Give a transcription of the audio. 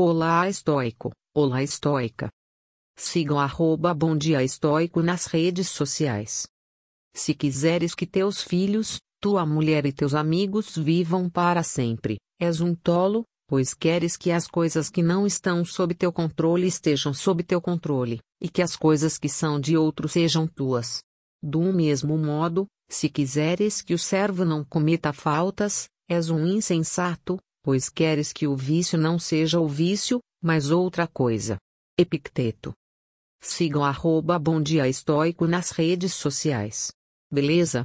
Olá estoico, olá estoica. Sigam arroba Bom Dia Estoico nas redes sociais. Se quiseres que teus filhos, tua mulher e teus amigos vivam para sempre, és um tolo, pois queres que as coisas que não estão sob teu controle estejam sob teu controle, e que as coisas que são de outro sejam tuas. Do mesmo modo, se quiseres que o servo não cometa faltas, és um insensato, pois queres que o vício não seja o vício, mas outra coisa. Epicteto. Sigam arroba Bom Dia Estoico nas redes sociais. Beleza?